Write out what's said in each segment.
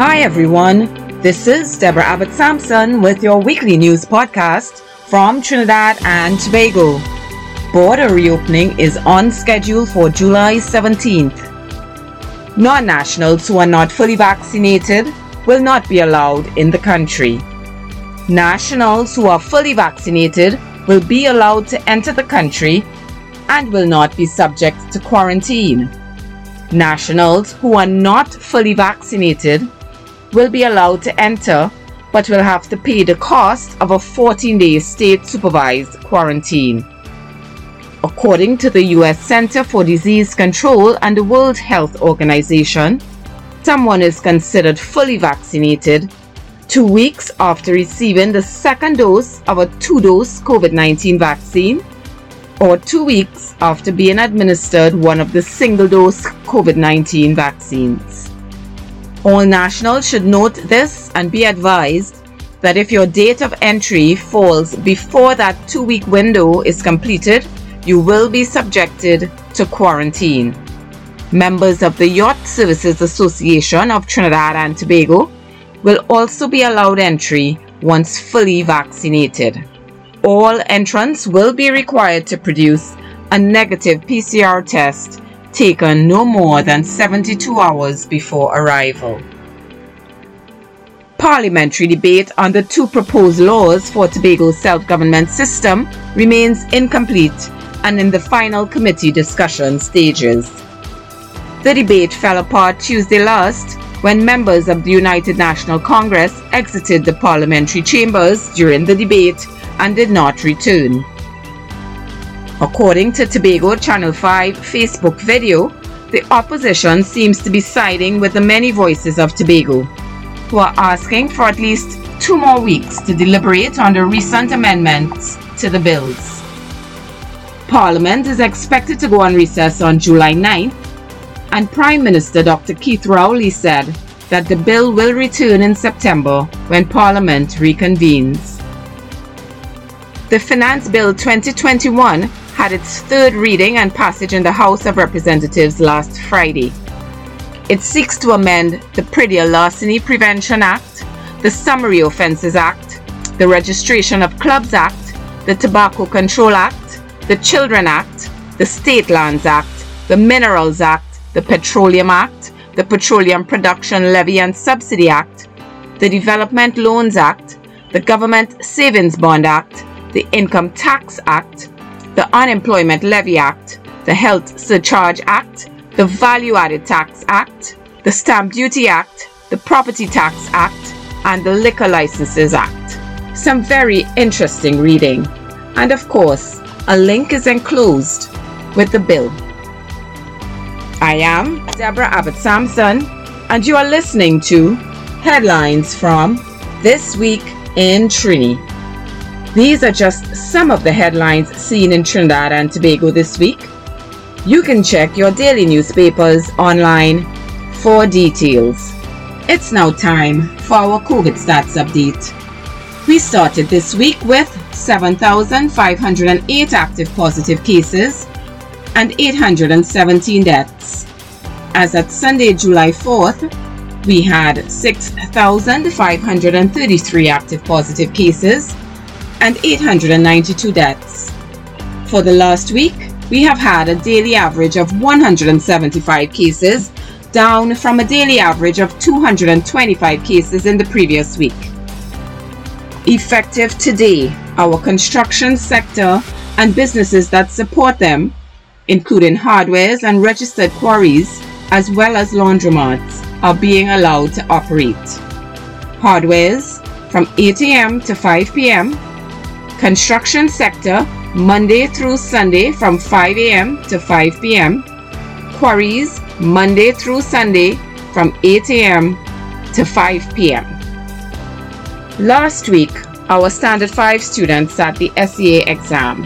Hi, everyone. This is Deborah Abbott Sampson with your weekly news podcast from Trinidad and Tobago. Border reopening is on schedule for July 17th. Non nationals who are not fully vaccinated will not be allowed in the country. Nationals who are fully vaccinated will be allowed to enter the country and will not be subject to quarantine. Nationals who are not fully vaccinated will be allowed to enter but will have to pay the cost of a 14 day state supervised quarantine. According to the US Center for Disease Control and the World Health Organization, someone is considered fully vaccinated two weeks after receiving the second dose of a two dose COVID 19 vaccine or two weeks after being administered one of the single dose COVID 19 vaccines. All nationals should note this and be advised that if your date of entry falls before that two week window is completed, you will be subjected to quarantine. Members of the Yacht Services Association of Trinidad and Tobago will also be allowed entry once fully vaccinated. All entrants will be required to produce a negative PCR test taken no more than 72 hours before arrival. Parliamentary debate on the two proposed laws for Tobago's self government system remains incomplete and in the final committee discussion stages. The debate fell apart Tuesday last when members of the United National Congress exited the parliamentary chambers during the debate and did not return. According to Tobago Channel 5 Facebook video, the opposition seems to be siding with the many voices of Tobago, who are asking for at least two more weeks to deliberate on the recent amendments to the bills. Parliament is expected to go on recess on July 9th, and Prime Minister Dr. Keith Rowley said that the bill will return in September when Parliament reconvenes. The Finance Bill 2021 had its third reading and passage in the House of Representatives last Friday. It seeks to amend the Predial Larceny Prevention Act, the Summary Offences Act, the Registration of Clubs Act, the Tobacco Control Act, the Children Act, the State Lands Act, the Minerals Act, the Petroleum Act, the Petroleum Production Levy and Subsidy Act, the Development Loans Act, the Government Savings Bond Act, the Income Tax Act, the Unemployment Levy Act, the Health Surcharge Act, the Value Added Tax Act, the Stamp Duty Act, the Property Tax Act, and the Liquor Licenses Act. Some very interesting reading. And of course, a link is enclosed with the bill. I am Deborah Abbott Sampson, and you are listening to headlines from This Week in Trini. These are just some of the headlines seen in Trinidad and Tobago this week. You can check your daily newspapers online for details. It's now time for our COVID stats update. We started this week with 7,508 active positive cases and 817 deaths. As at Sunday, July 4th, we had 6,533 active positive cases and 892 deaths. For the last week, we have had a daily average of 175 cases, down from a daily average of 225 cases in the previous week. Effective today, our construction sector and businesses that support them, including hardwares and registered quarries, as well as laundromats, are being allowed to operate. Hardwares from 8 a.m. to 5 p.m Construction sector Monday through Sunday from 5 a.m. to 5 p.m. Quarries Monday through Sunday from 8 a.m. to 5 p.m. Last week, our Standard 5 students sat the SEA exam.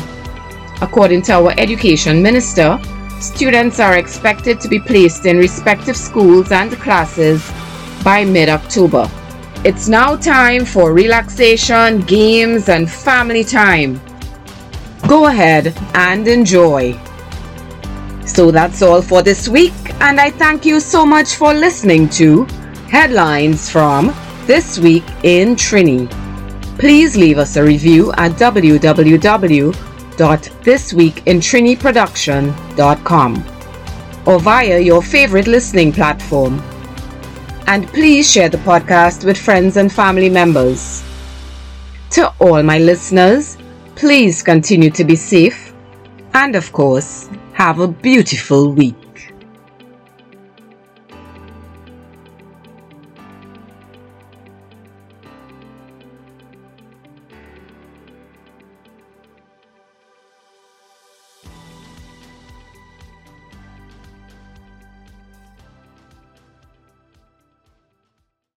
According to our Education Minister, students are expected to be placed in respective schools and classes by mid October. It's now time for relaxation, games, and family time. Go ahead and enjoy. So that's all for this week, and I thank you so much for listening to Headlines from This Week in Trini. Please leave us a review at www.thisweekintriniproduction.com or via your favorite listening platform. And please share the podcast with friends and family members. To all my listeners, please continue to be safe and, of course, have a beautiful week.